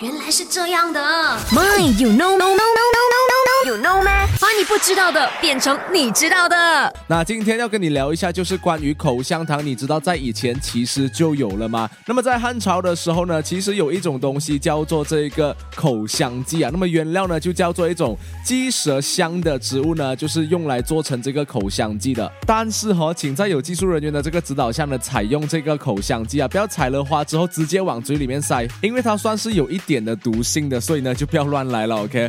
原来是这样的。My, you know, no, no, no, 不知道的变成你知道的。那今天要跟你聊一下，就是关于口香糖。你知道在以前其实就有了吗？那么在汉朝的时候呢，其实有一种东西叫做这个口香剂啊。那么原料呢就叫做一种鸡舌香的植物呢，就是用来做成这个口香剂的。但是哈，请在有技术人员的这个指导下呢，采用这个口香剂啊，不要采了花之后直接往嘴里面塞，因为它算是有一点的毒性的，所以呢就不要乱来了。OK。